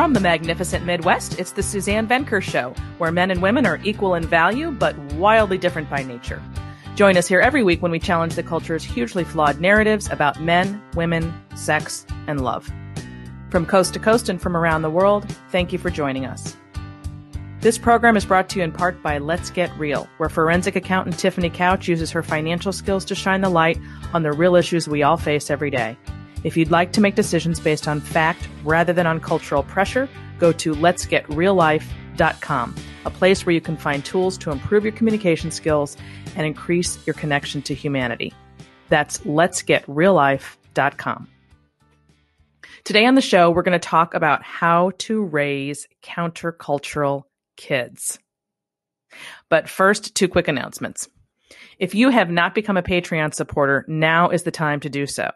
From the magnificent Midwest, it's the Suzanne Venker Show, where men and women are equal in value, but wildly different by nature. Join us here every week when we challenge the culture's hugely flawed narratives about men, women, sex, and love. From coast to coast and from around the world, thank you for joining us. This program is brought to you in part by Let's Get Real, where forensic accountant Tiffany Couch uses her financial skills to shine the light on the real issues we all face every day. If you'd like to make decisions based on fact rather than on cultural pressure, go to letsgetreallife.com, a place where you can find tools to improve your communication skills and increase your connection to humanity. That's letsgetreallife.com. Today on the show, we're going to talk about how to raise countercultural kids. But first, two quick announcements. If you have not become a Patreon supporter, now is the time to do so.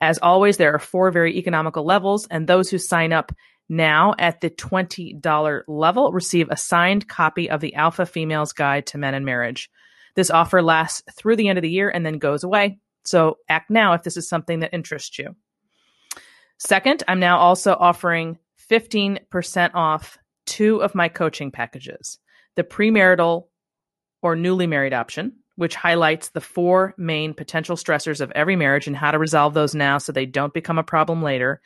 As always, there are four very economical levels, and those who sign up now at the $20 level receive a signed copy of the Alpha Females Guide to Men and Marriage. This offer lasts through the end of the year and then goes away. So act now if this is something that interests you. Second, I'm now also offering 15% off two of my coaching packages the premarital or newly married option, which highlights the four main potential stressors of every marriage and how to resolve those now so they don't become a problem later.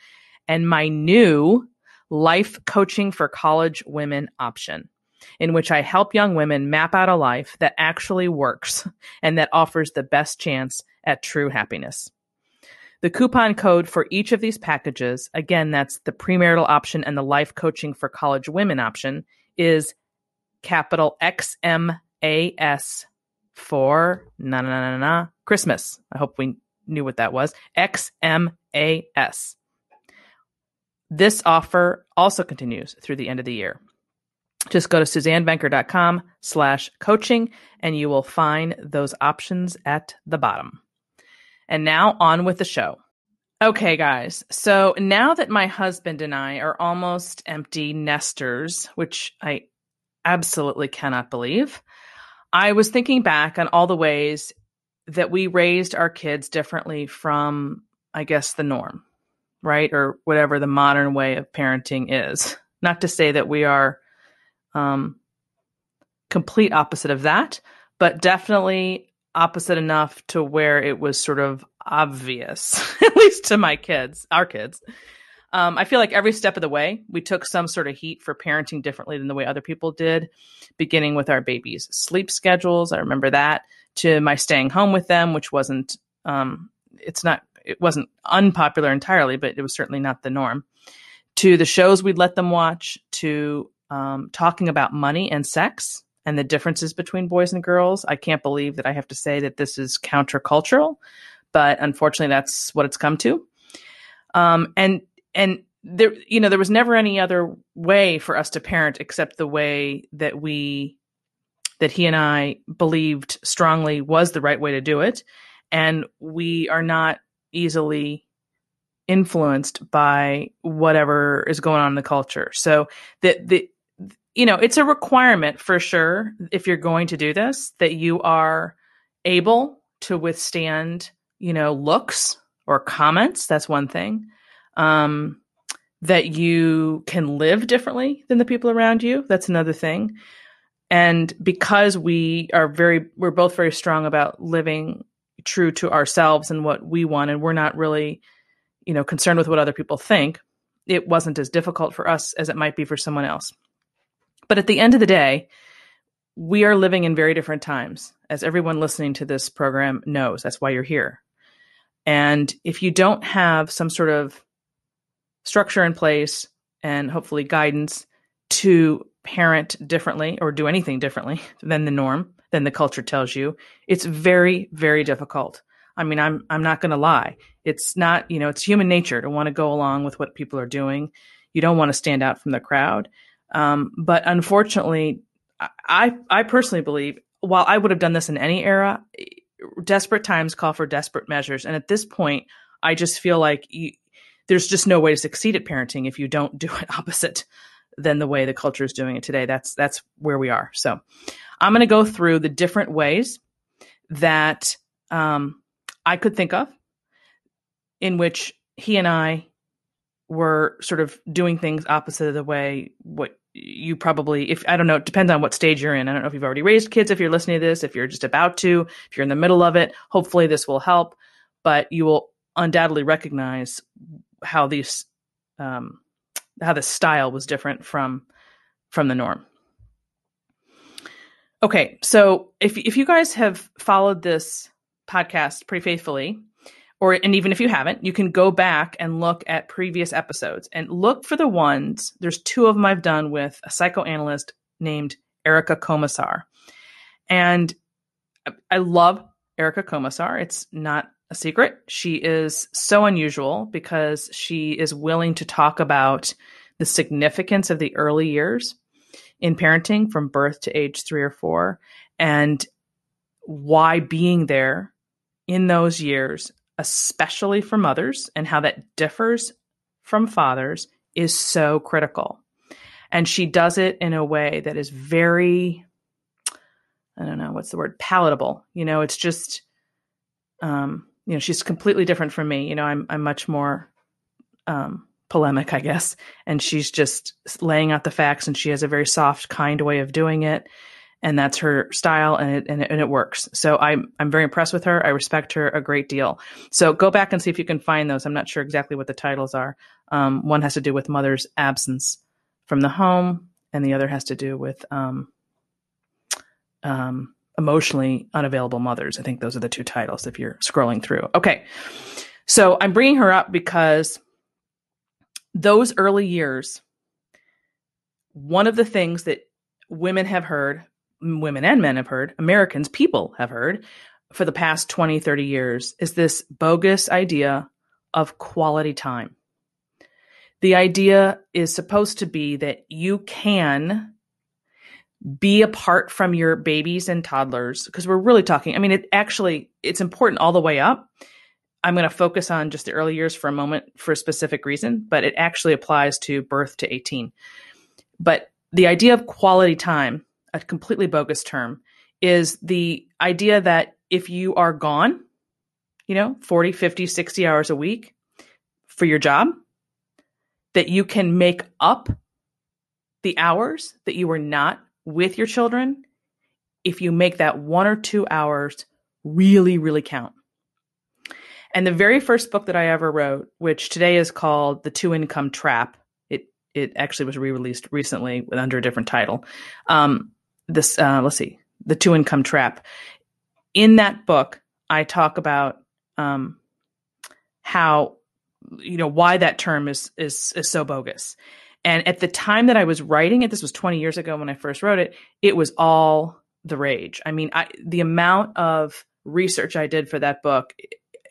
And my new life coaching for college women option, in which I help young women map out a life that actually works and that offers the best chance at true happiness. The coupon code for each of these packages, again, that's the premarital option and the life coaching for college women option, is capital XMAS for na na na na Christmas. I hope we knew what that was. XMAS. This offer also continues through the end of the year. Just go to suzannevenker.com slash coaching and you will find those options at the bottom. And now on with the show. Okay, guys. So now that my husband and I are almost empty nesters, which I absolutely cannot believe, I was thinking back on all the ways that we raised our kids differently from, I guess, the norm, right? Or whatever the modern way of parenting is. Not to say that we are um, complete opposite of that, but definitely opposite enough to where it was sort of obvious, at least to my kids, our kids, um, I feel like every step of the way, we took some sort of heat for parenting differently than the way other people did, beginning with our babies' sleep schedules. I remember that to my staying home with them, which wasn't, um, it's not, it wasn't unpopular entirely, but it was certainly not the norm. To the shows we'd let them watch, to um, talking about money and sex and the differences between boys and girls. I can't believe that I have to say that this is countercultural, but unfortunately, that's what it's come to. Um, and and there you know there was never any other way for us to parent except the way that we that he and I believed strongly was the right way to do it. And we are not easily influenced by whatever is going on in the culture. So that the you know it's a requirement for sure if you're going to do this that you are able to withstand you know looks or comments. That's one thing um, that you can live differently than the people around you. That's another thing. And because we are very, we're both very strong about living true to ourselves and what we want, and we're not really, you know, concerned with what other people think, it wasn't as difficult for us as it might be for someone else. But at the end of the day, we are living in very different times, as everyone listening to this program knows. That's why you're here. And if you don't have some sort of structure in place and hopefully guidance to parent differently or do anything differently than the norm, than the culture tells you, it's very, very difficult. I mean, I'm I'm not going to lie. It's not, you know, it's human nature to want to go along with what people are doing. You don't want to stand out from the crowd. Um, but unfortunately, I I personally believe while I would have done this in any era, desperate times call for desperate measures. And at this point, I just feel like you, there's just no way to succeed at parenting if you don't do it opposite than the way the culture is doing it today. That's that's where we are. So I'm going to go through the different ways that um, I could think of in which he and I were sort of doing things opposite of the way what you probably if i don't know it depends on what stage you're in i don't know if you've already raised kids if you're listening to this if you're just about to if you're in the middle of it hopefully this will help but you will undoubtedly recognize how these um, how the style was different from from the norm okay so if if you guys have followed this podcast pretty faithfully or and even if you haven't, you can go back and look at previous episodes and look for the ones. There's two of them I've done with a psychoanalyst named Erica Komisar. And I love Erica Komisar. It's not a secret. She is so unusual because she is willing to talk about the significance of the early years in parenting from birth to age three or four and why being there in those years especially for mothers, and how that differs from fathers is so critical. And she does it in a way that is very, I don't know, what's the word, palatable. You know, it's just, um, you know, she's completely different from me. You know, I'm, I'm much more, um, polemic, I guess. And she's just laying out the facts and she has a very soft, kind way of doing it and that's her style and it, and it, and it works. So I'm I'm very impressed with her. I respect her a great deal. So go back and see if you can find those. I'm not sure exactly what the titles are. Um, one has to do with mother's absence from the home, and the other has to do with um, um, emotionally unavailable mothers. I think those are the two titles if you're scrolling through. Okay, so I'm bringing her up because those early years. One of the things that women have heard women and men have heard, Americans, people have heard for the past 20, 30 years is this bogus idea of quality time. The idea is supposed to be that you can be apart from your babies and toddlers because we're really talking i mean it actually it's important all the way up. I'm going to focus on just the early years for a moment for a specific reason but it actually applies to birth to 18 but the idea of quality time a completely bogus term, is the idea that if you are gone, you know, 40, 50, 60 hours a week for your job, that you can make up the hours that you were not with your children if you make that one or two hours really, really count. And the very first book that I ever wrote, which today is called The Two Income Trap, it it actually was re-released recently under a different title. Um, this uh, let's see the two income trap in that book i talk about um, how you know why that term is is is so bogus and at the time that i was writing it this was 20 years ago when i first wrote it it was all the rage. I mean I, the amount of research i did for that book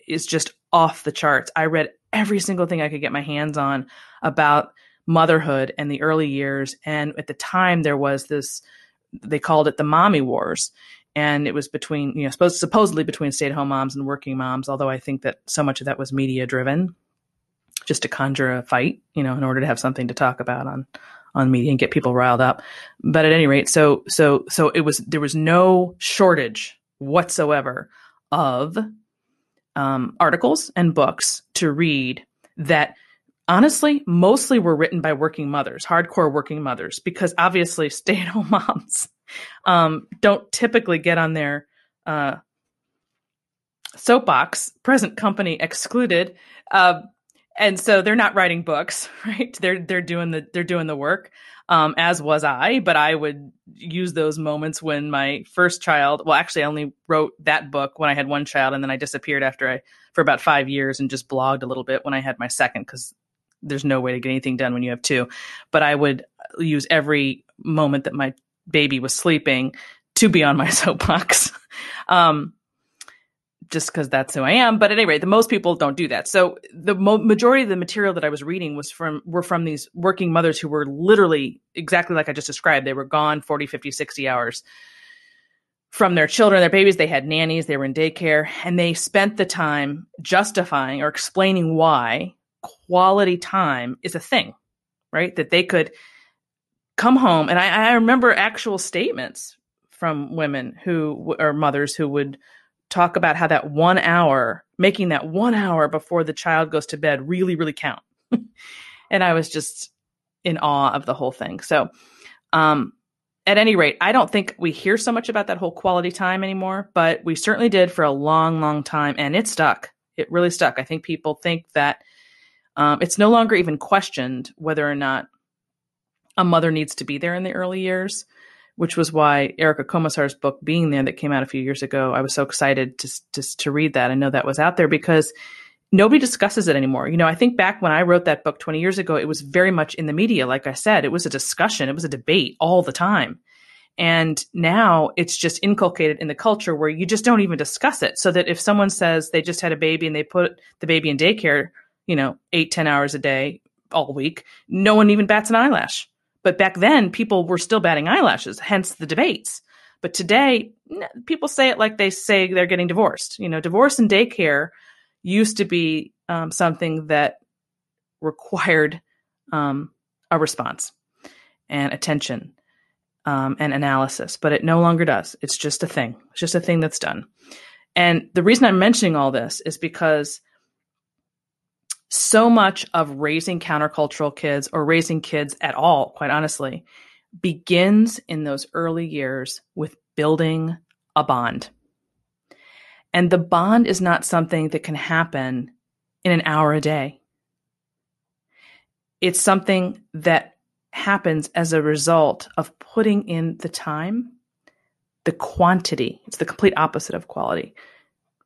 is just off the charts. I read every single thing i could get my hands on about motherhood and the early years. And at the time there was this they called it the mommy wars. And it was between you know supposed, supposedly between stay-at-home moms and working moms although i think that so much of that was media driven just to conjure a fight you know in order to have something to talk about on on media and get people riled up but at any rate so so so it was there was no shortage whatsoever of um, articles and books to read that honestly, mostly were written by working mothers, hardcore working mothers, because obviously stay at home moms um, don't typically get on their uh, soapbox, present company excluded. Uh, and so they're not writing books, right? They're they're doing the they're doing the work. Um, as was I, but I would use those moments when my first child. Well, actually, I only wrote that book when I had one child, and then I disappeared after I for about five years and just blogged a little bit when I had my second because there's no way to get anything done when you have two. But I would use every moment that my baby was sleeping to be on my soapbox. um, just because that's who I am. But at any rate, the most people don't do that. So the mo- majority of the material that I was reading was from were from these working mothers who were literally exactly like I just described. They were gone 40, 50, 60 hours from their children, their babies. They had nannies, they were in daycare, and they spent the time justifying or explaining why quality time is a thing, right? That they could come home. And I, I remember actual statements from women who or mothers who would talk about how that one hour, making that one hour before the child goes to bed really, really count. and I was just in awe of the whole thing. So, um, at any rate, I don't think we hear so much about that whole quality time anymore, but we certainly did for a long, long time, and it stuck. It really stuck. I think people think that um, it's no longer even questioned whether or not a mother needs to be there in the early years, which was why Erica Komisar's book "Being There" that came out a few years ago. I was so excited to to, to read that. I know that was out there because nobody discusses it anymore. You know, I think back when I wrote that book 20 years ago, it was very much in the media. Like I said, it was a discussion, it was a debate all the time. And now it's just inculcated in the culture where you just don't even discuss it. So that if someone says they just had a baby and they put the baby in daycare, you know, eight, ten hours a day all week, no one even bats an eyelash. But back then, people were still batting eyelashes, hence the debates. But today, people say it like they say they're getting divorced. You know, divorce and daycare used to be um, something that required um, a response and attention um, and analysis, but it no longer does. It's just a thing. It's just a thing that's done. And the reason I'm mentioning all this is because so much of raising countercultural kids or raising kids at all, quite honestly, begins in those early years with building a bond. And the bond is not something that can happen in an hour a day. It's something that happens as a result of putting in the time, the quantity. It's the complete opposite of quality.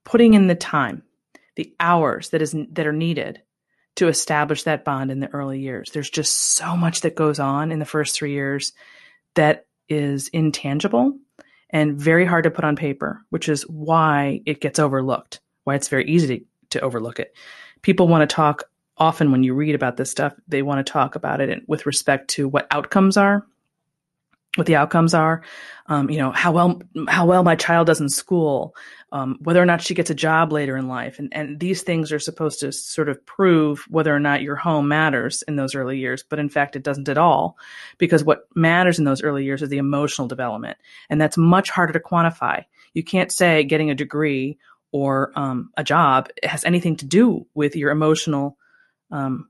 Putting in the time, the hours that is that are needed to establish that bond in the early years. There's just so much that goes on in the first 3 years that is intangible and very hard to put on paper, which is why it gets overlooked, why it's very easy to, to overlook it. People want to talk often when you read about this stuff, they want to talk about it with respect to what outcomes are, what the outcomes are, um, you know, how well how well my child does in school, um, whether or not she gets a job later in life, and and these things are supposed to sort of prove whether or not your home matters in those early years. But in fact, it doesn't at all, because what matters in those early years is the emotional development, and that's much harder to quantify. You can't say getting a degree or um, a job has anything to do with your emotional um,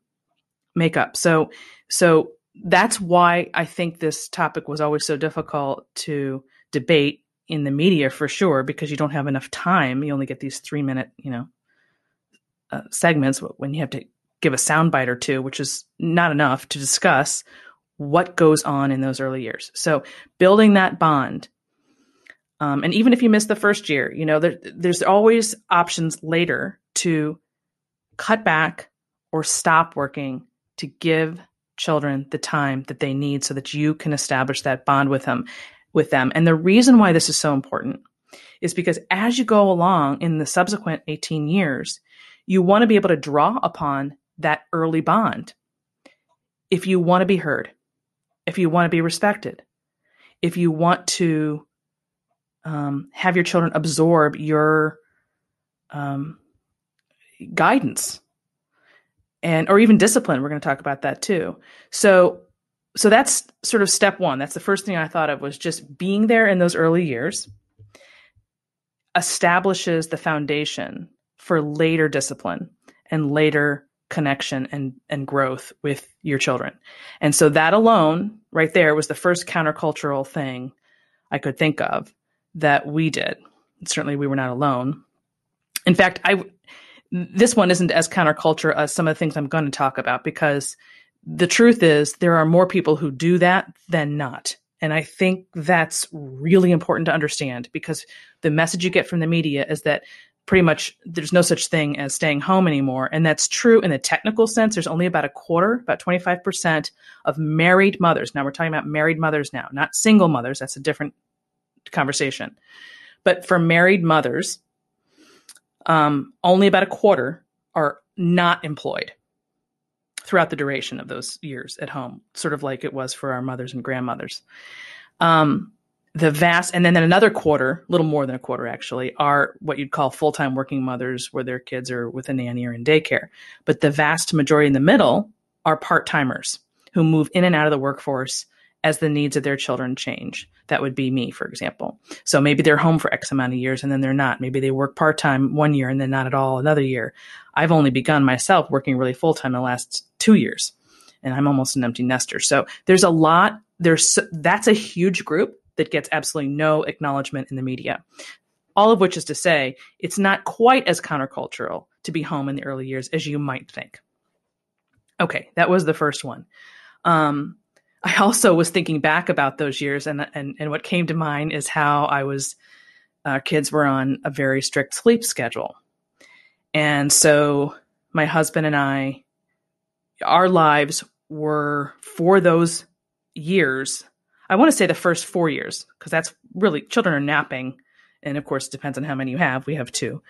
makeup. So, so that's why I think this topic was always so difficult to debate in the media for sure, because you don't have enough time. You only get these three minute, you know, uh, segments when you have to give a soundbite or two, which is not enough to discuss what goes on in those early years. So building that bond. Um, and even if you miss the first year, you know, there, there's always options later to cut back, or stop working to give children the time that they need so that you can establish that bond with them with them. And the reason why this is so important is because as you go along in the subsequent 18 years you want to be able to draw upon that early bond. If you want to be heard if you want to be respected if you want to um, have your children absorb your um, guidance and or even discipline we're going to talk about that too. So so that's sort of step one. That's the first thing i thought of was just being there in those early years establishes the foundation for later discipline and later connection and and growth with your children. And so that alone right there was the first countercultural thing i could think of that we did. Certainly we were not alone. In fact i this one isn't as counterculture as some of the things I'm going to talk about because the truth is there are more people who do that than not. And I think that's really important to understand because the message you get from the media is that pretty much there's no such thing as staying home anymore. And that's true in the technical sense. There's only about a quarter, about 25% of married mothers. Now we're talking about married mothers now, not single mothers. That's a different conversation. But for married mothers, um, only about a quarter are not employed throughout the duration of those years at home, sort of like it was for our mothers and grandmothers. Um, the vast, and then another quarter, a little more than a quarter actually, are what you'd call full time working mothers where their kids are with a nanny or in daycare. But the vast majority in the middle are part timers who move in and out of the workforce as the needs of their children change. That would be me, for example. So maybe they're home for X amount of years and then they're not. Maybe they work part time one year and then not at all another year. I've only begun myself working really full time the last two years. And I'm almost an empty nester. So there's a lot, there's, that's a huge group that gets absolutely no acknowledgement in the media. All of which is to say, it's not quite as countercultural to be home in the early years as you might think. Okay, that was the first one. Um, I also was thinking back about those years, and and and what came to mind is how I was. Our kids were on a very strict sleep schedule, and so my husband and I, our lives were for those years. I want to say the first four years because that's really children are napping, and of course it depends on how many you have. We have two.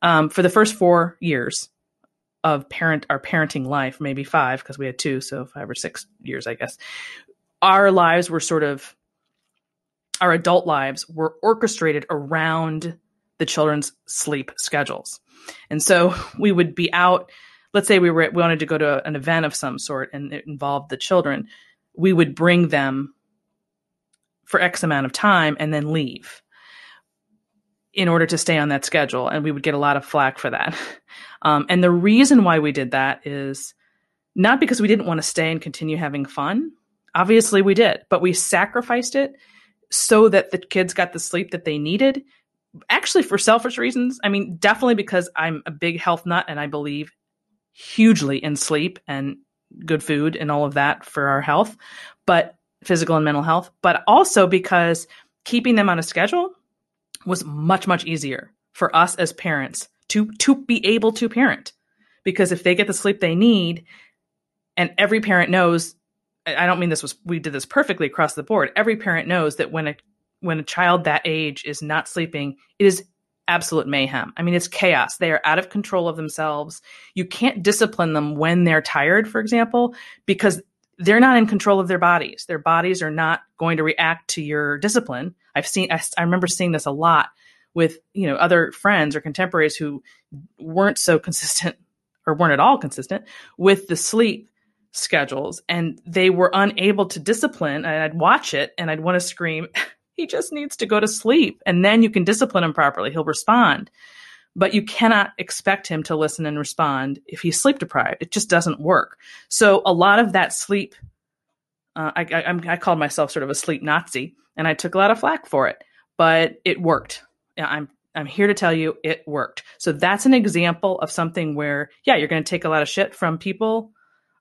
Um, for the first four years, of parent our parenting life, maybe five because we had two, so five or six years, I guess. Our lives were sort of our adult lives were orchestrated around the children's sleep schedules. And so we would be out, let's say we were we wanted to go to an event of some sort and it involved the children, we would bring them for X amount of time and then leave in order to stay on that schedule. And we would get a lot of flack for that. Um, and the reason why we did that is not because we didn't want to stay and continue having fun. Obviously, we did, but we sacrificed it so that the kids got the sleep that they needed. Actually, for selfish reasons. I mean, definitely because I'm a big health nut and I believe hugely in sleep and good food and all of that for our health, but physical and mental health, but also because keeping them on a schedule was much, much easier for us as parents to to be able to parent. Because if they get the sleep they need and every parent knows i don't mean this was we did this perfectly across the board. Every parent knows that when a when a child that age is not sleeping it is absolute mayhem. I mean it's chaos. They are out of control of themselves. You can't discipline them when they're tired for example because they're not in control of their bodies. Their bodies are not going to react to your discipline i've seen i, I remember seeing this a lot with you know other friends or contemporaries who weren't so consistent or weren't at all consistent with the sleep schedules. And they were unable to discipline and I'd watch it and I'd want to scream he just needs to go to sleep. And then you can discipline him properly. He'll respond. But you cannot expect him to listen and respond if he's sleep deprived. It just doesn't work. So a lot of that sleep uh, I, I, I called myself sort of a sleep Nazi and I took a lot of flack for it but it worked I'm I'm here to tell you it worked. So that's an example of something where yeah, you're going to take a lot of shit from people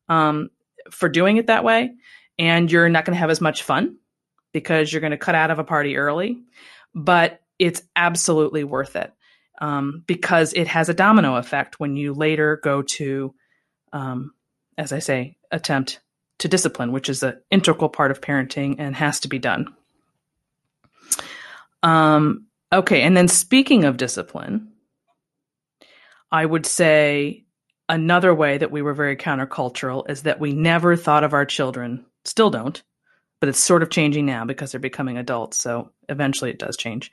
um, for doing it that way, and you're not going to have as much fun because you're going to cut out of a party early, but it's absolutely worth it um, because it has a domino effect when you later go to, um, as I say, attempt to discipline, which is an integral part of parenting and has to be done. Um, Okay. And then speaking of discipline, I would say another way that we were very countercultural is that we never thought of our children, still don't, but it's sort of changing now because they're becoming adults. So eventually it does change.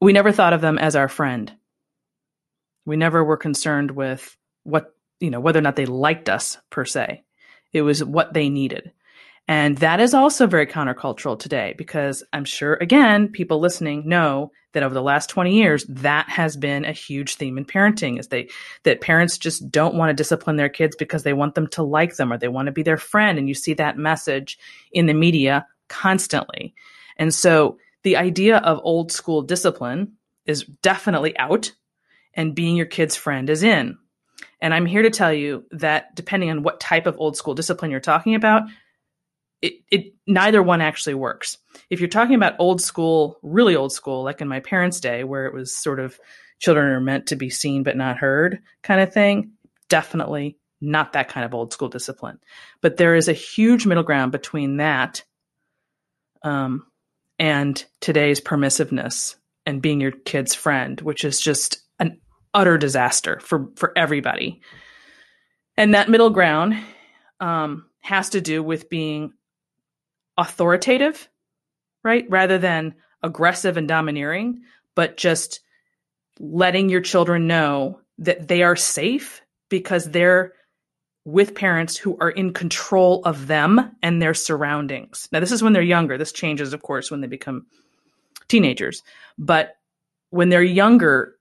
We never thought of them as our friend. We never were concerned with what, you know, whether or not they liked us per se. It was what they needed. And that is also very countercultural today because I'm sure, again, people listening know that over the last 20 years, that has been a huge theme in parenting is they, that parents just don't want to discipline their kids because they want them to like them or they want to be their friend. And you see that message in the media constantly. And so the idea of old school discipline is definitely out and being your kid's friend is in. And I'm here to tell you that depending on what type of old school discipline you're talking about, it, it neither one actually works. If you're talking about old school, really old school, like in my parents' day, where it was sort of children are meant to be seen but not heard kind of thing, definitely not that kind of old school discipline. But there is a huge middle ground between that um, and today's permissiveness and being your kid's friend, which is just an utter disaster for for everybody. And that middle ground um, has to do with being authoritative, right? Rather than aggressive and domineering, but just letting your children know that they are safe because they're with parents who are in control of them and their surroundings. Now, this is when they're younger. This changes, of course, when they become teenagers. But when they're younger,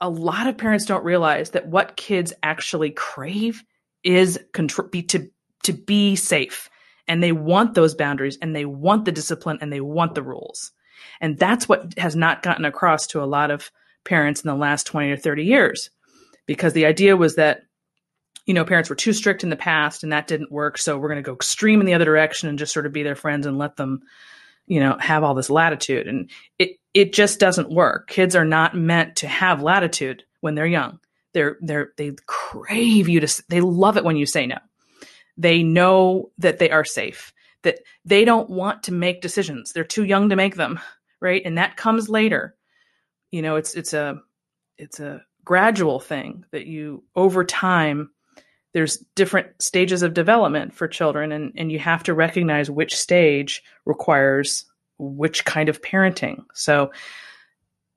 a lot of parents don't realize that what kids actually crave is be to to be safe. And they want those boundaries and they want the discipline and they want the rules. And that's what has not gotten across to a lot of parents in the last 20 or 30 years. Because the idea was that you know parents were too strict in the past and that didn't work so we're going to go extreme in the other direction and just sort of be their friends and let them you know have all this latitude. And it it just doesn't work. Kids are not meant to have latitude when they're young. They're they're they crave you to they love it when you say no. They know that they are safe that they don't want to make decisions. They're too young to make them right? And that comes later. You know it's it's a it's a gradual thing that you over time there's different stages of development for children and, and you have to recognize which stage requires which kind of parenting. So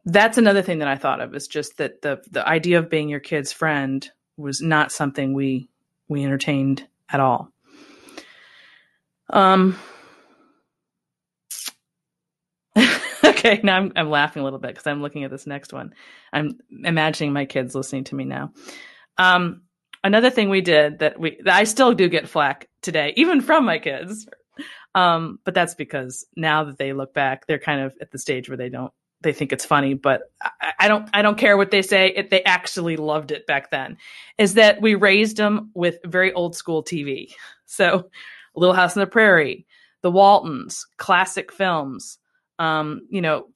that's another thing that i thought of is just that the the idea of being your kid's friend was not something we we entertained at all. Um okay now I'm, I'm laughing a little bit because i'm looking at this next one. I'm imagining my kids listening to me now. Um another thing we did that we that I still do get flack today, even from my kids. Um, but that's because now that they look back, they're kind of at the stage where they don't they think it's funny, but I, I don't I don't care what they say. It, they actually loved it back then. Is that we raised them with very old school TV. So, Little House on the Prairie, The Waltons, classic films. Um, you know,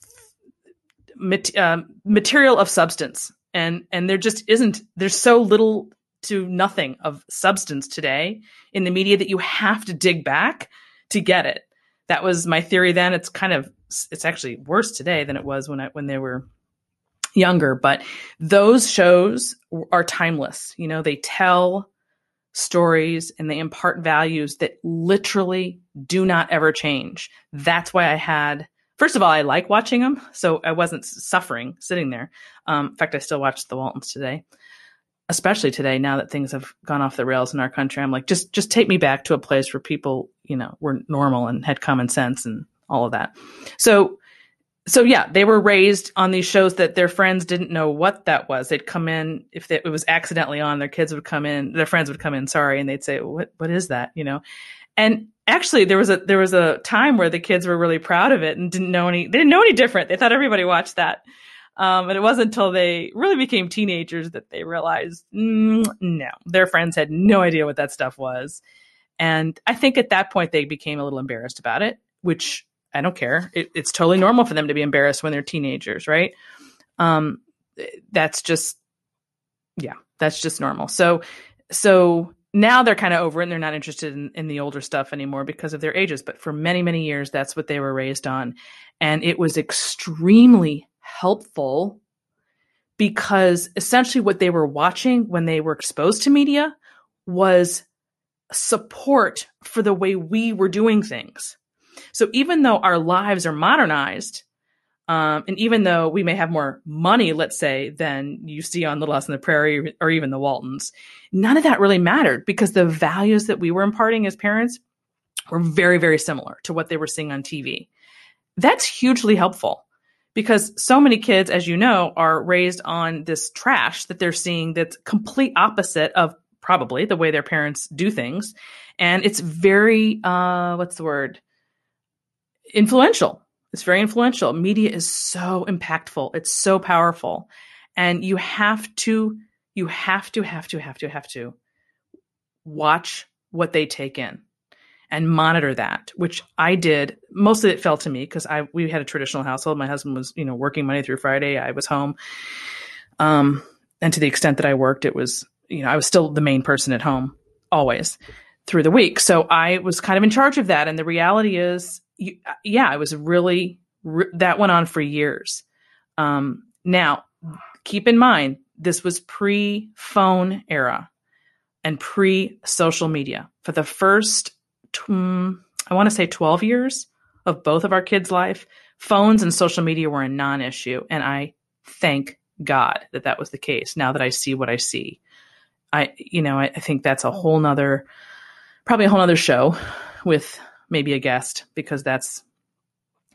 mat- uh, material of substance, and and there just isn't. There's so little to nothing of substance today in the media that you have to dig back to get it. That was my theory then. It's kind of it's actually worse today than it was when I, when they were younger, but those shows are timeless. You know, they tell stories and they impart values that literally do not ever change. That's why I had First of all, I like watching them, so I wasn't suffering sitting there. Um, in fact, I still watched the Waltons today especially today now that things have gone off the rails in our country i'm like just just take me back to a place where people you know were normal and had common sense and all of that. So so yeah they were raised on these shows that their friends didn't know what that was. They'd come in if it was accidentally on their kids would come in their friends would come in sorry and they'd say what what is that? You know? And actually there was a there was a time where the kids were really proud of it and didn't know any they didn't know any different. They thought everybody watched that um, and it wasn't until they really became teenagers that they realized, mm, no, their friends had no idea what that stuff was. And I think at that point they became a little embarrassed about it, which I don't care. It, it's totally normal for them to be embarrassed when they're teenagers, right? Um, that's just, yeah, that's just normal. So, so now they're kind of over and they're not interested in, in the older stuff anymore because of their ages. But for many, many years, that's what they were raised on. And it was extremely helpful because essentially what they were watching when they were exposed to media was support for the way we were doing things. So even though our lives are modernized, um, and even though we may have more money, let's say, than you see on Little House on the Prairie or even the Waltons, none of that really mattered because the values that we were imparting as parents were very, very similar to what they were seeing on TV. That's hugely helpful because so many kids, as you know, are raised on this trash that they're seeing that's complete opposite of probably the way their parents do things. And it's very, uh, what's the word? Influential. It's very influential. Media is so impactful. It's so powerful. And you have to, you have to, have to, have to, have to watch what they take in and monitor that, which I did. Most of it fell to me because I we had a traditional household. My husband was, you know, working Monday through Friday. I was home. Um, and to the extent that I worked, it was, you know, I was still the main person at home always through the week. So I was kind of in charge of that. And the reality is, you, yeah, I was really, re- that went on for years. Um, now, keep in mind, this was pre phone era and pre social media. For the first I want to say 12 years of both of our kids' life, phones and social media were a non issue. And I thank God that that was the case now that I see what I see. I, you know, I, I think that's a whole nother, probably a whole nother show with maybe a guest because that's,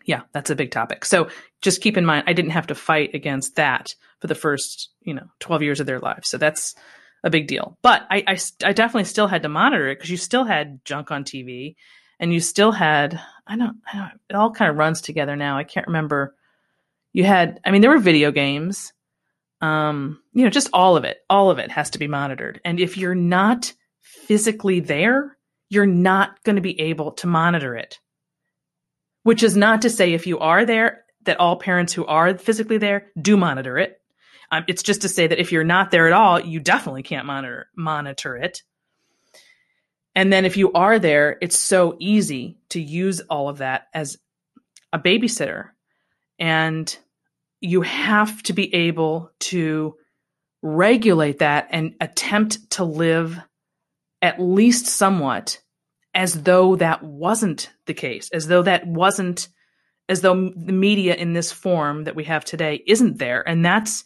yeah, that's a big topic. So just keep in mind, I didn't have to fight against that for the first, you know, 12 years of their lives. So that's a big deal. But I, I, I definitely still had to monitor it because you still had junk on TV and you still had, I don't, I don't, it all kind of runs together now. I can't remember. You had, I mean, there were video games, um, you know, just all of it, all of it has to be monitored. And if you're not physically there, you're not going to be able to monitor it. Which is not to say if you are there, that all parents who are physically there do monitor it um, it's just to say that if you're not there at all, you definitely can't monitor monitor it. And then if you are there, it's so easy to use all of that as a babysitter. And you have to be able to regulate that and attempt to live at least somewhat as though that wasn't the case, as though that wasn't, as though the media in this form that we have today isn't there. And that's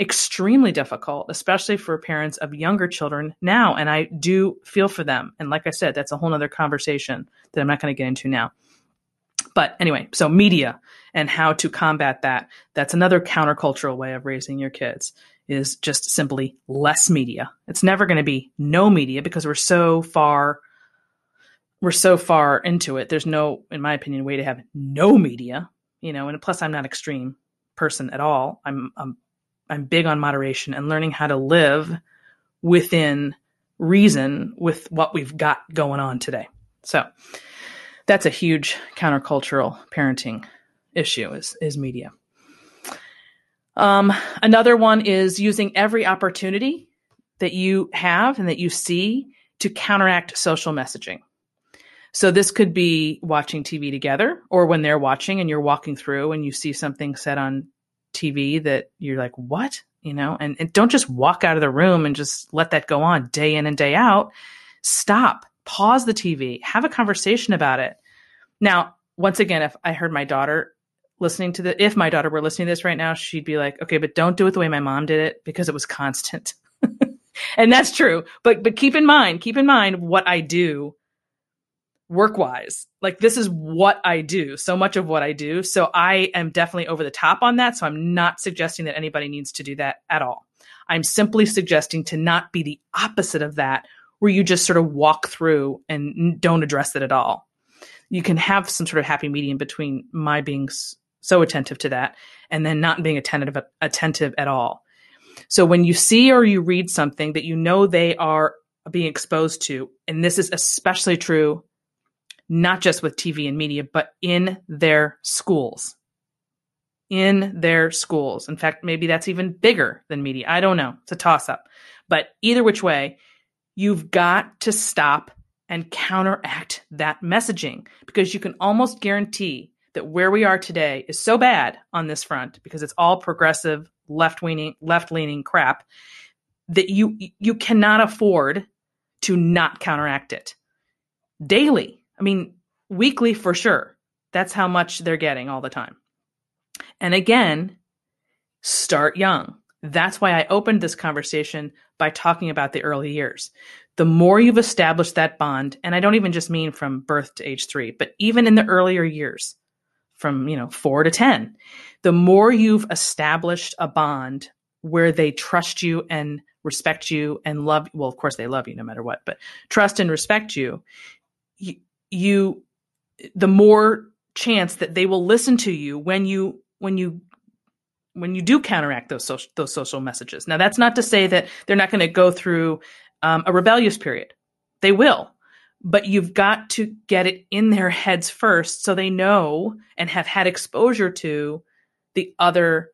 extremely difficult, especially for parents of younger children now. And I do feel for them. And like I said, that's a whole other conversation that I'm not going to get into now. But anyway, so media and how to combat that. That's another countercultural way of raising your kids is just simply less media. It's never going to be no media because we're so far we're so far into it. There's no, in my opinion, way to have no media, you know, and plus I'm not extreme person at all. I'm, I'm I'm big on moderation and learning how to live within reason with what we've got going on today. So that's a huge countercultural parenting issue is, is media. Um, another one is using every opportunity that you have and that you see to counteract social messaging. So this could be watching TV together or when they're watching and you're walking through and you see something said on TV that you're like, what? You know, and, and don't just walk out of the room and just let that go on day in and day out. Stop, pause the TV, have a conversation about it. Now, once again, if I heard my daughter listening to the, if my daughter were listening to this right now, she'd be like, okay, but don't do it the way my mom did it because it was constant. and that's true. But, but keep in mind, keep in mind what I do work wise. Like this is what I do, so much of what I do. So I am definitely over the top on that. So I'm not suggesting that anybody needs to do that at all. I'm simply suggesting to not be the opposite of that, where you just sort of walk through and don't address it at all. You can have some sort of happy medium between my being so attentive to that and then not being attentive attentive at all. So when you see or you read something that you know they are being exposed to, and this is especially true not just with TV and media, but in their schools. In their schools. In fact, maybe that's even bigger than media. I don't know. It's a toss up. But either which way, you've got to stop and counteract that messaging because you can almost guarantee that where we are today is so bad on this front because it's all progressive left leaning left leaning crap that you you cannot afford to not counteract it daily I mean, weekly for sure. That's how much they're getting all the time. And again, start young. That's why I opened this conversation by talking about the early years. The more you've established that bond, and I don't even just mean from birth to age three, but even in the earlier years, from you know four to ten, the more you've established a bond where they trust you and respect you and love. Well, of course they love you no matter what, but trust and respect you. you you the more chance that they will listen to you when you when you when you do counteract those social, those social messages. Now, that's not to say that they're not going to go through um, a rebellious period. They will, but you've got to get it in their heads first, so they know and have had exposure to the other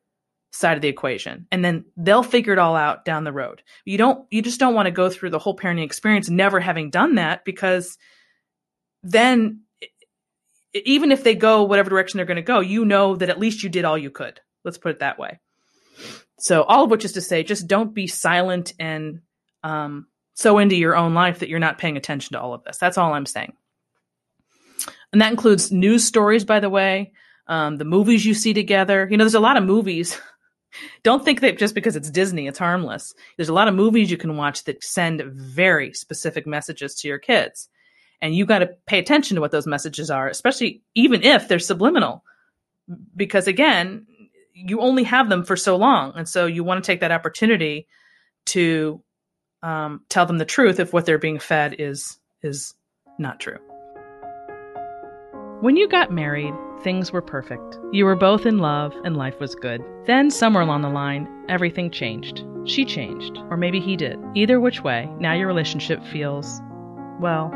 side of the equation, and then they'll figure it all out down the road. You don't, you just don't want to go through the whole parenting experience never having done that because then even if they go whatever direction they're going to go, you know that at least you did all you could. Let's put it that way. So all of which is to say, just don't be silent and um, so into your own life that you're not paying attention to all of this. That's all I'm saying. And that includes news stories, by the way, um, the movies you see together. You know, there's a lot of movies. Don't think that just because it's Disney, it's harmless. There's a lot of movies you can watch that send very specific messages to your kids and you got to pay attention to what those messages are especially even if they're subliminal because again you only have them for so long and so you want to take that opportunity to um, tell them the truth if what they're being fed is is not true. When you got married, things were perfect. You were both in love and life was good. Then, somewhere along the line, everything changed. She changed, or maybe he did. Either which way, now your relationship feels, well,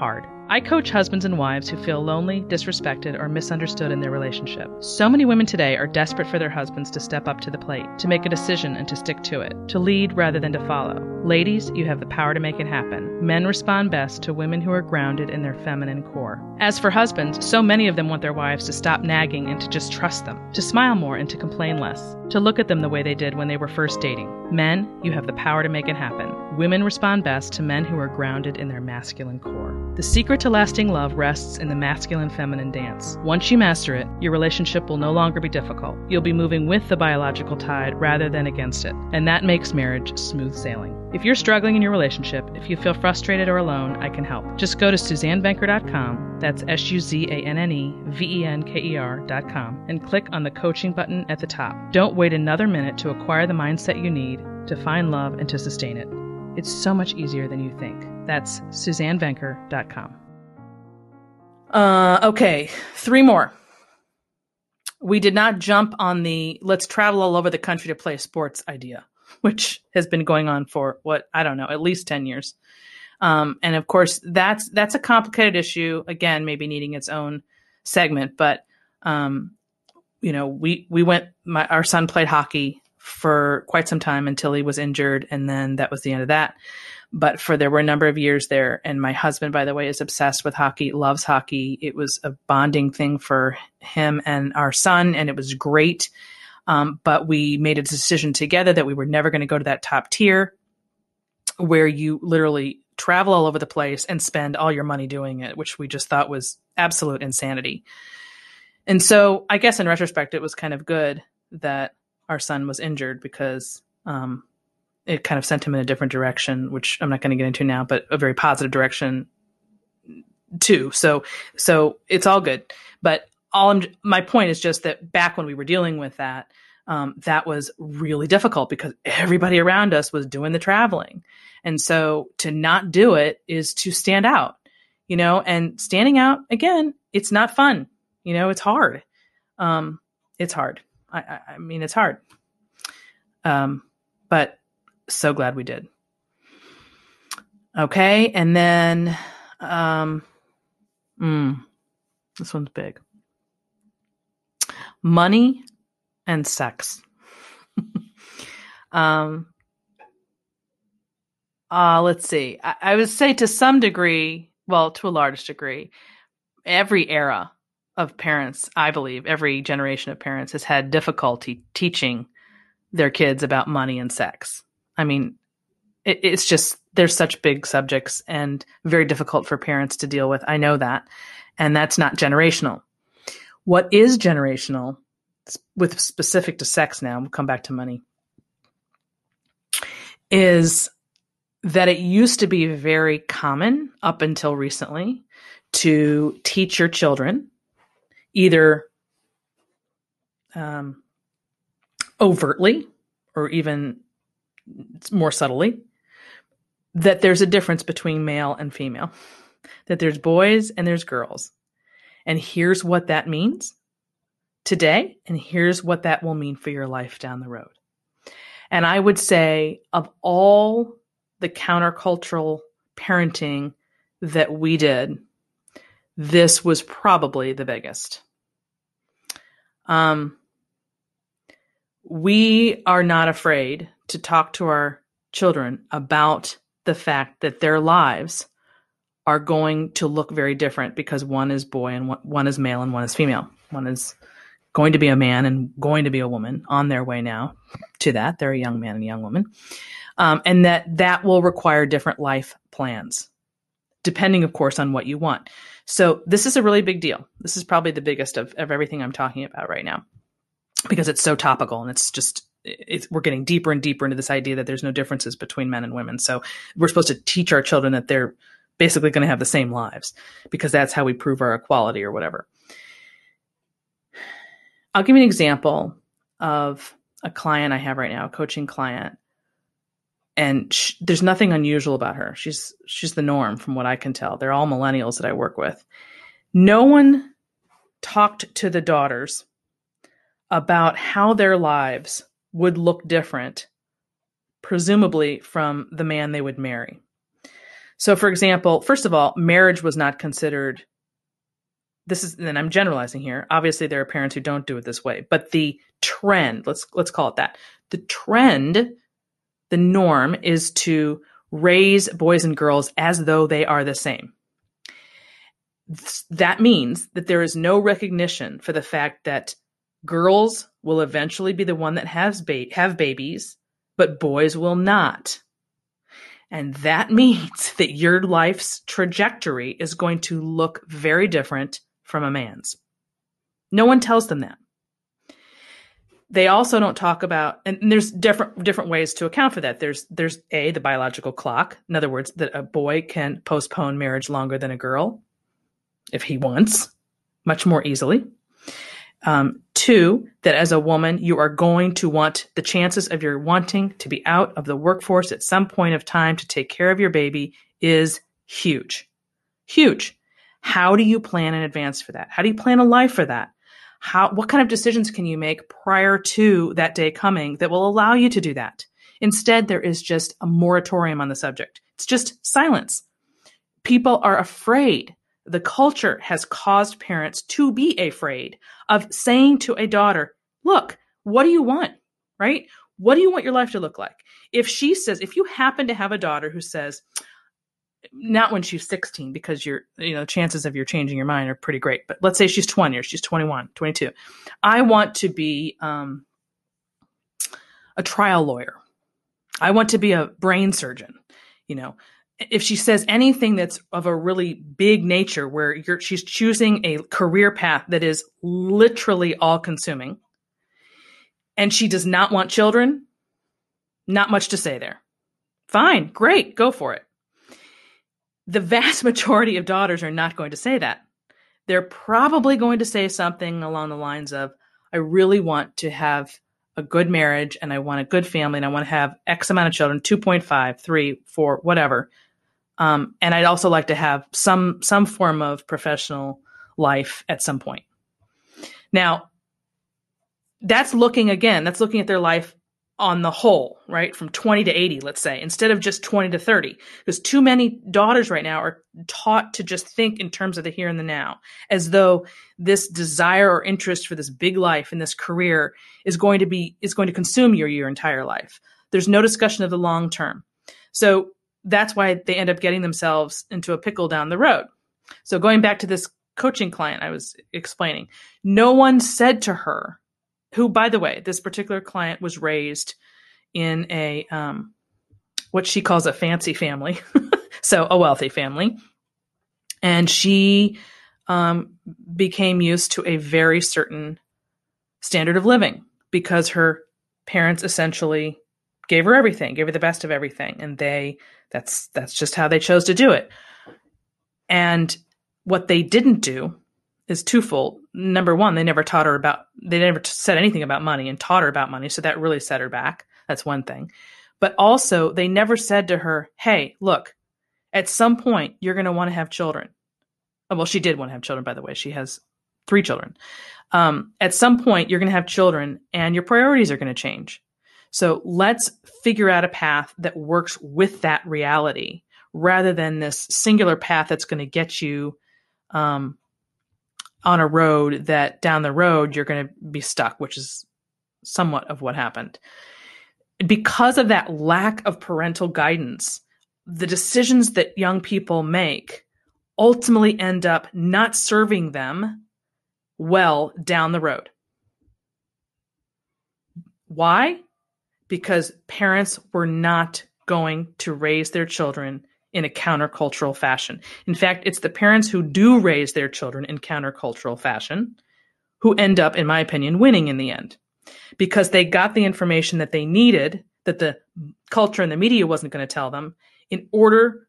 hard. I coach husbands and wives who feel lonely, disrespected, or misunderstood in their relationship. So many women today are desperate for their husbands to step up to the plate, to make a decision and to stick to it, to lead rather than to follow. Ladies, you have the power to make it happen. Men respond best to women who are grounded in their feminine core. As for husbands, so many of them want their wives to stop nagging and to just trust them, to smile more and to complain less, to look at them the way they did when they were first dating. Men, you have the power to make it happen. Women respond best to men who are grounded in their masculine core. The secret to lasting love rests in the masculine feminine dance. Once you master it, your relationship will no longer be difficult. You'll be moving with the biological tide rather than against it, and that makes marriage smooth sailing. If you're struggling in your relationship, if you feel frustrated or alone, I can help. Just go to SuzanneVenker.com, that's S U Z A N N E V E N K E R.com, and click on the coaching button at the top. Don't wait another minute to acquire the mindset you need to find love and to sustain it. It's so much easier than you think. That's SuzanneVenker.com. Uh, okay, three more. We did not jump on the let's travel all over the country to play sports idea, which has been going on for what I don't know, at least ten years. Um, and of course, that's that's a complicated issue. Again, maybe needing its own segment, but um, you know, we we went. My, our son played hockey for quite some time until he was injured, and then that was the end of that. But for there were a number of years there, and my husband, by the way, is obsessed with hockey, loves hockey. It was a bonding thing for him and our son, and it was great. Um, but we made a decision together that we were never going to go to that top tier where you literally travel all over the place and spend all your money doing it, which we just thought was absolute insanity. And so I guess in retrospect, it was kind of good that our son was injured because um, it kind of sent him in a different direction, which I'm not going to get into now, but a very positive direction too. So, so it's all good. But all I'm, my point is just that back when we were dealing with that, um, that was really difficult because everybody around us was doing the traveling. And so to not do it is to stand out, you know, and standing out again, it's not fun. You know, it's hard. Um, it's hard. I, I mean, it's hard. Um, but so glad we did. Okay, and then um, mm, this one's big. Money and sex. um, uh, let's see. I, I would say to some degree, well, to a large degree, every era of parents, I believe, every generation of parents has had difficulty teaching their kids about money and sex. I mean, it, it's just they're such big subjects and very difficult for parents to deal with. I know that, and that's not generational. What is generational, with specific to sex now, we'll come back to money, is that it used to be very common up until recently to teach your children either um, overtly or even more subtly that there's a difference between male and female, that there's boys and there's girls. And here's what that means today, and here's what that will mean for your life down the road. And I would say, of all the countercultural parenting that we did, this was probably the biggest. Um, we are not afraid to talk to our children about the fact that their lives are going to look very different because one is boy and one is male and one is female. One is going to be a man and going to be a woman on their way now to that. They're a young man and a young woman. Um, and that that will require different life plans, depending, of course, on what you want. So this is a really big deal. This is probably the biggest of, of everything I'm talking about right now because it's so topical and it's just it's, we're getting deeper and deeper into this idea that there's no differences between men and women. So we're supposed to teach our children that they're basically going to have the same lives because that's how we prove our equality or whatever. I'll give you an example of a client I have right now, a coaching client and there's nothing unusual about her. She's she's the norm from what I can tell. They're all millennials that I work with. No one talked to the daughters about how their lives would look different, presumably from the man they would marry. So, for example, first of all, marriage was not considered. This is, and I'm generalizing here. Obviously, there are parents who don't do it this way, but the trend, let's let's call it that. The trend, the norm is to raise boys and girls as though they are the same. That means that there is no recognition for the fact that girls will eventually be the one that has ba- have babies, but boys will not. And that means that your life's trajectory is going to look very different from a man's. No one tells them that. They also don't talk about, and there's different different ways to account for that. There's there's a the biological clock. In other words, that a boy can postpone marriage longer than a girl if he wants, much more easily. Um, two, that as a woman, you are going to want the chances of your wanting to be out of the workforce at some point of time to take care of your baby is huge. Huge. How do you plan in advance for that? How do you plan a life for that? How, what kind of decisions can you make prior to that day coming that will allow you to do that? Instead, there is just a moratorium on the subject. It's just silence. People are afraid the culture has caused parents to be afraid of saying to a daughter, look, what do you want? Right? What do you want your life to look like? If she says, if you happen to have a daughter who says, not when she's 16 because you're you know chances of you changing your mind are pretty great but let's say she's 20 or she's 21 22 i want to be um, a trial lawyer. I want to be a brain surgeon you know. If she says anything that's of a really big nature where she's choosing a career path that is literally all consuming and she does not want children not much to say there. Fine great go for it the vast majority of daughters are not going to say that they're probably going to say something along the lines of i really want to have a good marriage and i want a good family and i want to have x amount of children 2.5 3 4 whatever um, and I'd also like to have some some form of professional life at some point. Now, that's looking again. That's looking at their life on the whole, right? From 20 to 80, let's say, instead of just 20 to 30. Because too many daughters right now are taught to just think in terms of the here and the now, as though this desire or interest for this big life and this career is going to be, is going to consume your, your entire life. There's no discussion of the long term. So that's why they end up getting themselves into a pickle down the road. So going back to this coaching client I was explaining, no one said to her, who, by the way, this particular client was raised in a um, what she calls a fancy family, so a wealthy family, and she um, became used to a very certain standard of living because her parents essentially gave her everything, gave her the best of everything, and they that's that's just how they chose to do it. And what they didn't do is twofold. Number one, they never taught her about they never said anything about money and taught her about money, so that really set her back. That's one thing. But also, they never said to her, "Hey, look, at some point you're going to want to have children." Oh, well, she did want to have children, by the way. She has three children. Um, at some point, you're going to have children, and your priorities are going to change. So let's figure out a path that works with that reality rather than this singular path that's going to get you um, on a road that down the road you're going to be stuck, which is somewhat of what happened. Because of that lack of parental guidance, the decisions that young people make ultimately end up not serving them well down the road. Why? because parents were not going to raise their children in a countercultural fashion. In fact, it's the parents who do raise their children in countercultural fashion who end up, in my opinion, winning in the end because they got the information that they needed that the culture and the media wasn't going to tell them in order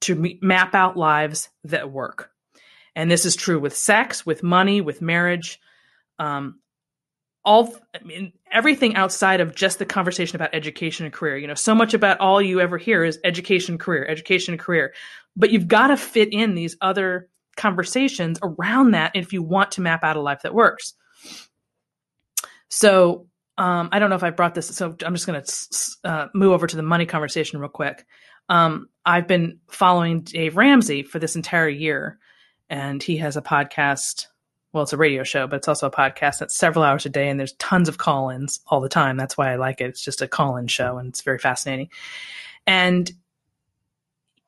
to map out lives that work. And this is true with sex, with money, with marriage. Um, all I mean everything outside of just the conversation about education and career. You know, so much about all you ever hear is education, career, education, career. But you've got to fit in these other conversations around that if you want to map out a life that works. So um, I don't know if I brought this, so I'm just going to uh, move over to the money conversation real quick. Um, I've been following Dave Ramsey for this entire year, and he has a podcast well, it's a radio show, but it's also a podcast that's several hours a day, and there's tons of call ins all the time. That's why I like it. It's just a call in show, and it's very fascinating. And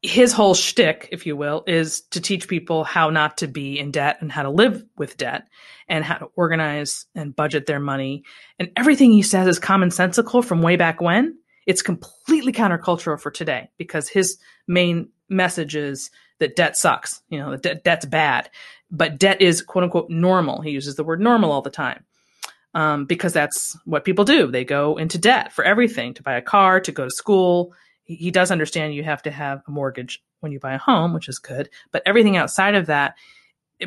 his whole shtick, if you will, is to teach people how not to be in debt and how to live with debt and how to organize and budget their money. And everything he says is commonsensical from way back when. It's completely countercultural for today because his main message is that debt sucks. You know, that debt's bad but debt is quote unquote normal. He uses the word normal all the time um, because that's what people do. They go into debt for everything to buy a car, to go to school. He, he does understand you have to have a mortgage when you buy a home, which is good. But everything outside of that,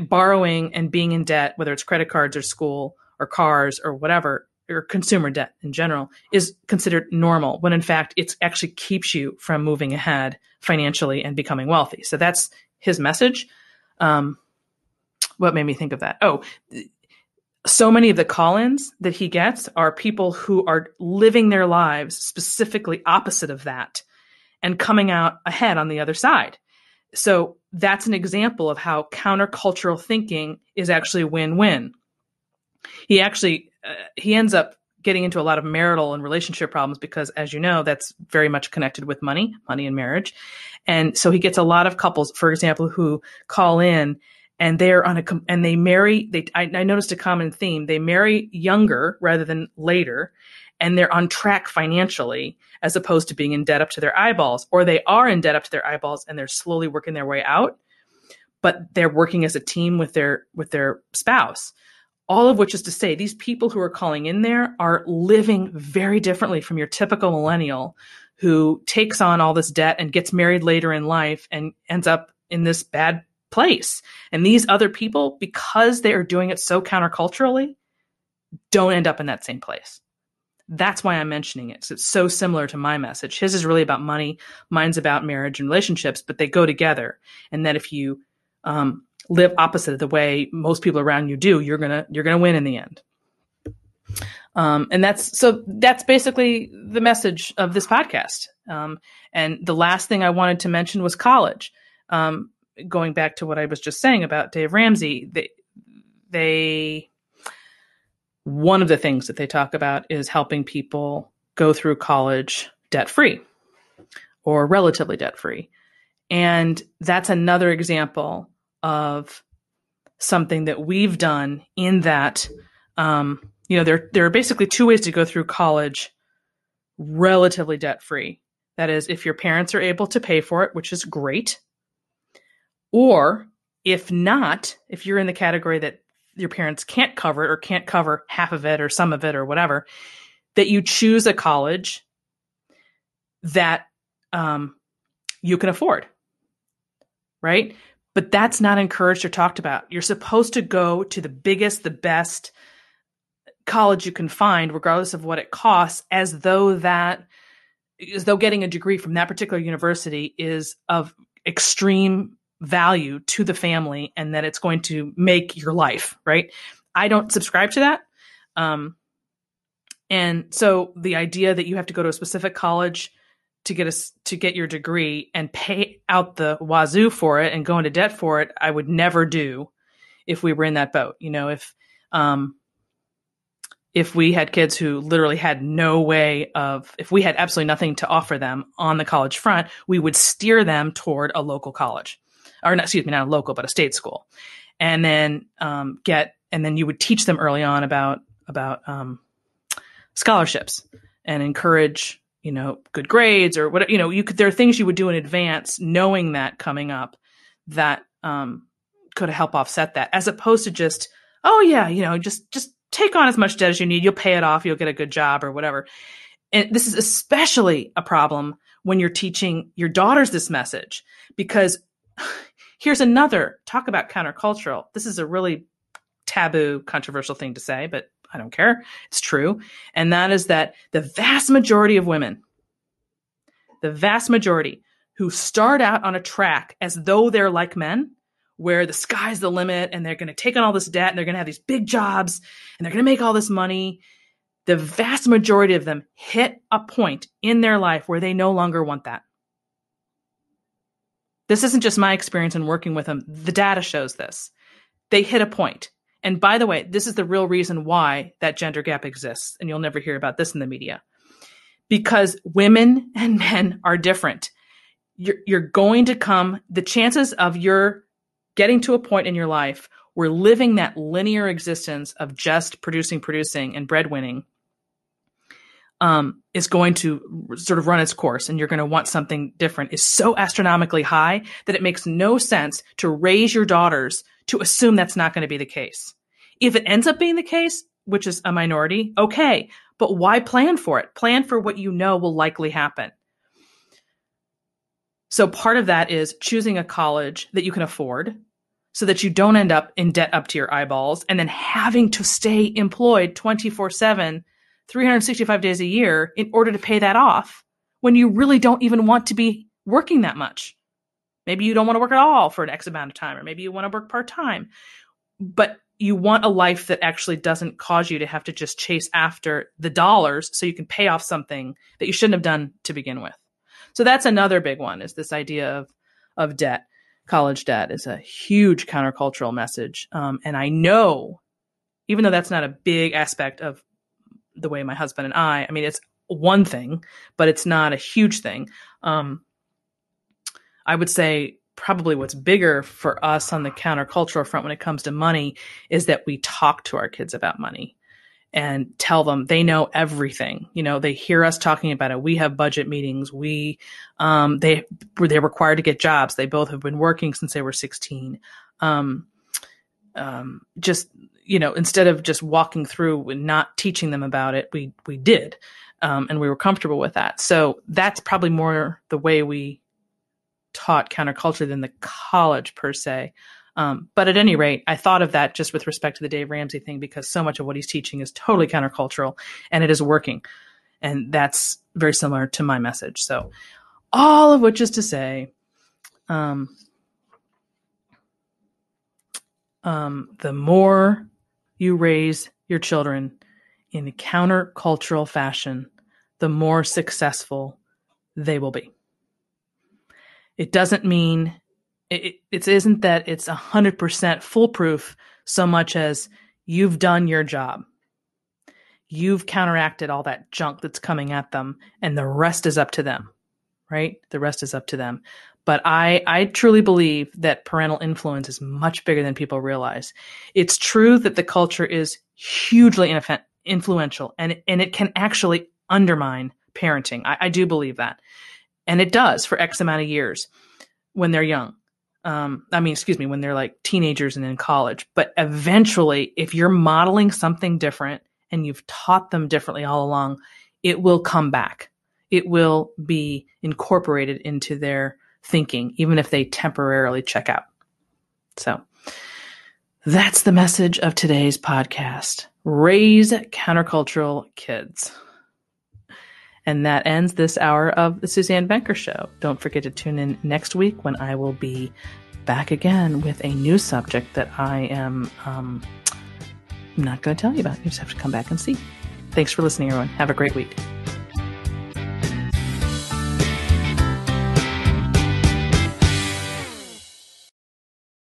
borrowing and being in debt, whether it's credit cards or school or cars or whatever, or consumer debt in general, is considered normal when in fact it actually keeps you from moving ahead financially and becoming wealthy. So that's his message. Um, what made me think of that? Oh, so many of the call-ins that he gets are people who are living their lives specifically opposite of that and coming out ahead on the other side. So that's an example of how countercultural thinking is actually win-win. He actually uh, he ends up getting into a lot of marital and relationship problems because as you know that's very much connected with money, money and marriage. And so he gets a lot of couples for example who call in and they're on a and they marry they I, I, noticed a common theme. They marry younger rather than later and they're on track financially as opposed to being in debt up to their eyeballs or they are in debt up to their eyeballs and they're slowly working their way out but they're working as a team with their with their spouse. All of which is to say these people who are calling in there are living very differently from your typical millennial who takes on all this debt and gets married later in life and ends up in this bad place. And these other people, because they are doing it so counterculturally, don't end up in that same place. That's why I'm mentioning it. It's so similar to my message. His is really about money, mine's about marriage and relationships, but they go together. And that if you um, live opposite of the way most people around you do, you're gonna you're gonna win in the end. Um, and that's so that's basically the message of this podcast. Um, and the last thing I wanted to mention was college. Um, going back to what I was just saying about Dave Ramsey, they, they one of the things that they talk about is helping people go through college debt free or relatively debt free. And that's another example of something that we've done in that, um, you know, there, there are basically two ways to go through college relatively debt free. That is, if your parents are able to pay for it, which is great, or if not, if you're in the category that your parents can't cover it or can't cover half of it or some of it or whatever, that you choose a college that um, you can afford. Right? But that's not encouraged or talked about. You're supposed to go to the biggest, the best college you can find, regardless of what it costs, as though that as though getting a degree from that particular university is of extreme value to the family and that it's going to make your life, right? I don't subscribe to that. Um, and so the idea that you have to go to a specific college to get a, to get your degree and pay out the wazoo for it and go into debt for it, I would never do if we were in that boat. You know, if um, if we had kids who literally had no way of, if we had absolutely nothing to offer them on the college front, we would steer them toward a local college or not, excuse me, not a local, but a state school, and then um, get and then you would teach them early on about about um, scholarships and encourage you know good grades or what you know you could there are things you would do in advance knowing that coming up that um, could help offset that as opposed to just oh yeah you know just just take on as much debt as you need. You'll pay it off. You'll get a good job or whatever. And this is especially a problem when you're teaching your daughters this message because Here's another talk about countercultural. This is a really taboo, controversial thing to say, but I don't care. It's true. And that is that the vast majority of women, the vast majority who start out on a track as though they're like men, where the sky's the limit and they're going to take on all this debt and they're going to have these big jobs and they're going to make all this money. The vast majority of them hit a point in their life where they no longer want that. This isn't just my experience in working with them. The data shows this. They hit a point. And by the way, this is the real reason why that gender gap exists. And you'll never hear about this in the media. Because women and men are different. You're, you're going to come, the chances of your getting to a point in your life where living that linear existence of just producing, producing, and breadwinning um, is going to sort of run its course and you're going to want something different is so astronomically high that it makes no sense to raise your daughters to assume that's not going to be the case. If it ends up being the case, which is a minority, okay, but why plan for it? Plan for what you know will likely happen. So part of that is choosing a college that you can afford so that you don't end up in debt up to your eyeballs and then having to stay employed 24 7 365 days a year in order to pay that off when you really don't even want to be working that much. Maybe you don't want to work at all for an X amount of time, or maybe you want to work part time, but you want a life that actually doesn't cause you to have to just chase after the dollars so you can pay off something that you shouldn't have done to begin with. So that's another big one is this idea of, of debt. College debt is a huge countercultural message. Um, and I know, even though that's not a big aspect of the way my husband and I, I mean, it's one thing, but it's not a huge thing. Um, I would say probably what's bigger for us on the countercultural front when it comes to money is that we talk to our kids about money and tell them they know everything. You know, they hear us talking about it. We have budget meetings. We, um, they, they're required to get jobs. They both have been working since they were 16. Um, um, just you know, instead of just walking through and not teaching them about it, we we did, um, and we were comfortable with that. So that's probably more the way we taught counterculture than the college per se. Um, but at any rate, I thought of that just with respect to the Dave Ramsey thing because so much of what he's teaching is totally countercultural, and it is working, and that's very similar to my message. So, all of which is to say, um, um, the more you raise your children in a countercultural fashion, the more successful they will be. It doesn't mean it, it isn't that it's 100% foolproof so much as you've done your job. You've counteracted all that junk that's coming at them, and the rest is up to them, right? The rest is up to them. But I, I truly believe that parental influence is much bigger than people realize. It's true that the culture is hugely influential and, and it can actually undermine parenting. I, I do believe that. And it does for X amount of years when they're young. Um, I mean, excuse me, when they're like teenagers and in college. But eventually, if you're modeling something different and you've taught them differently all along, it will come back. It will be incorporated into their thinking, even if they temporarily check out. So that's the message of today's podcast. Raise countercultural kids. And that ends this hour of the Suzanne Venker Show. Don't forget to tune in next week when I will be back again with a new subject that I am um, not going to tell you about. You just have to come back and see. Thanks for listening, everyone. Have a great week.